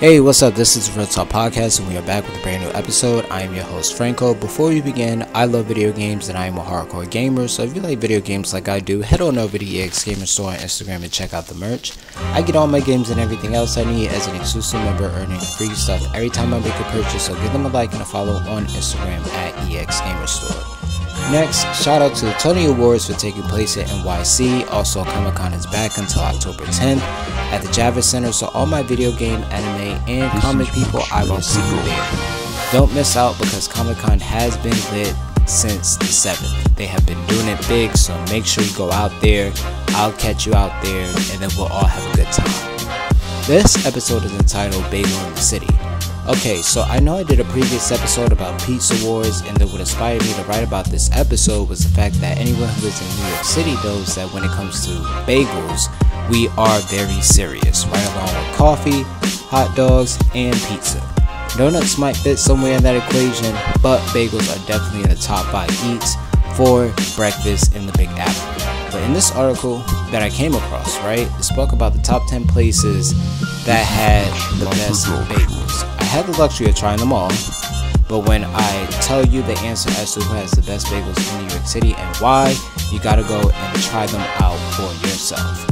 Hey, what's up? This is Real Talk Podcast, and we are back with a brand new episode. I am your host, Franco. Before we begin, I love video games, and I am a hardcore gamer. So if you like video games like I do, head on over to the EX Gamer Store on Instagram and check out the merch. I get all my games and everything else I need as an exclusive member, earning free stuff every time I make a purchase. So give them a like and a follow on Instagram at EX Gamer Store. Next, shout out to the Tony Awards for taking place at NYC. Also, Comic Con is back until October 10th at the Javits Center, so all my video game, anime, and comic people, I will see you there. Don't miss out because Comic Con has been lit since the 7th. They have been doing it big, so make sure you go out there. I'll catch you out there, and then we'll all have a good time. This episode is entitled Bagel in the City. Okay, so I know I did a previous episode about pizza wars, and then what inspired me to write about this episode was the fact that anyone who lives in New York City knows that when it comes to bagels, we are very serious, right along with coffee, hot dogs, and pizza. Donuts might fit somewhere in that equation, but bagels are definitely in the top 5 eats for breakfast in the Big Apple. But in this article that I came across, right, it spoke about the top 10 places that had the best bagels. I had the luxury of trying them all, but when I tell you the answer as to who has the best bagels in New York City and why, you gotta go and try them out for yourself.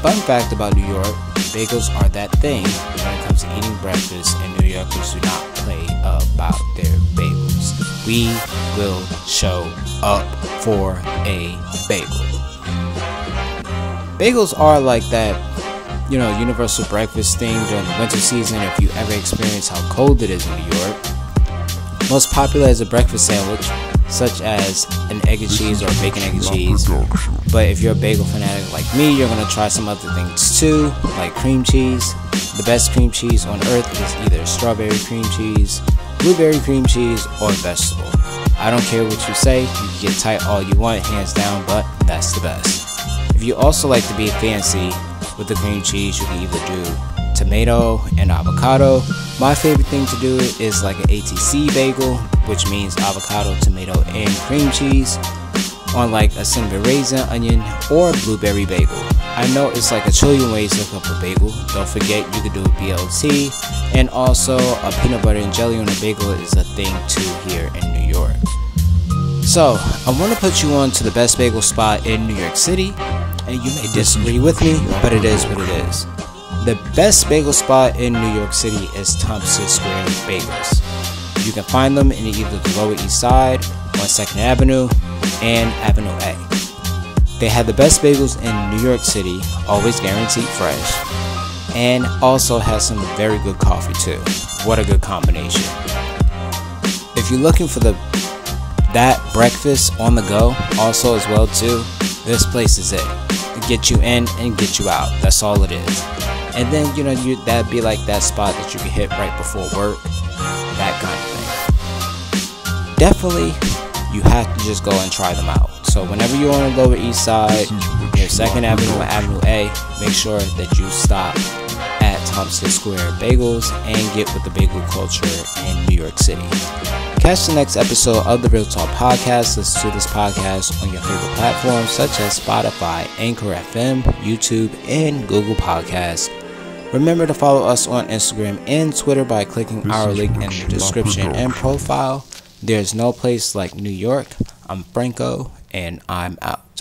Fun fact about New York, bagels are that thing when it comes to eating breakfast and New Yorkers do not play about their bagels. We will show up for a bagel. Bagels are like that you know, universal breakfast thing during the winter season if you ever experience how cold it is in New York. Most popular is a breakfast sandwich, such as an egg and cheese or bacon egg and cheese. But if you're a bagel fanatic like me, you're gonna try some other things too, like cream cheese. The best cream cheese on earth is either strawberry cream cheese, blueberry cream cheese, or vegetable. I don't care what you say, you can get tight all you want, hands down, but that's the best. If you also like to be fancy, with the cream cheese, you can either do tomato and avocado. My favorite thing to do is like an ATC bagel, which means avocado, tomato, and cream cheese on like a cinnamon raisin, onion, or blueberry bagel. I know it's like a trillion ways to cook a bagel. Don't forget you can do a BLT, and also a peanut butter and jelly on a bagel is a thing too here in New York. So, I want to put you on to the best bagel spot in New York City, and you may disagree with me, but it is what it is. The best bagel spot in New York City is Tompkins Square Bagels. You can find them in either the Lower East Side, on 2nd Avenue, and Avenue A. They have the best bagels in New York City, always guaranteed fresh, and also has some very good coffee too. What a good combination. If you're looking for the that breakfast on the go also as well too, this place is it get you in and get you out. That's all it is. And then you know you that'd be like that spot that you can hit right before work, that kind of thing. Definitely, you have to just go and try them out. So whenever you're on the Lower East Side, near Second Avenue or Avenue A, make sure that you stop at Tompkins Square Bagels and get with the bagel culture in New York City. Catch the next episode of the Real Talk Podcast. Listen to this podcast on your favorite platforms such as Spotify, Anchor FM, YouTube, and Google Podcasts. Remember to follow us on Instagram and Twitter by clicking our link in the description and profile. There's no place like New York. I'm Franco, and I'm out.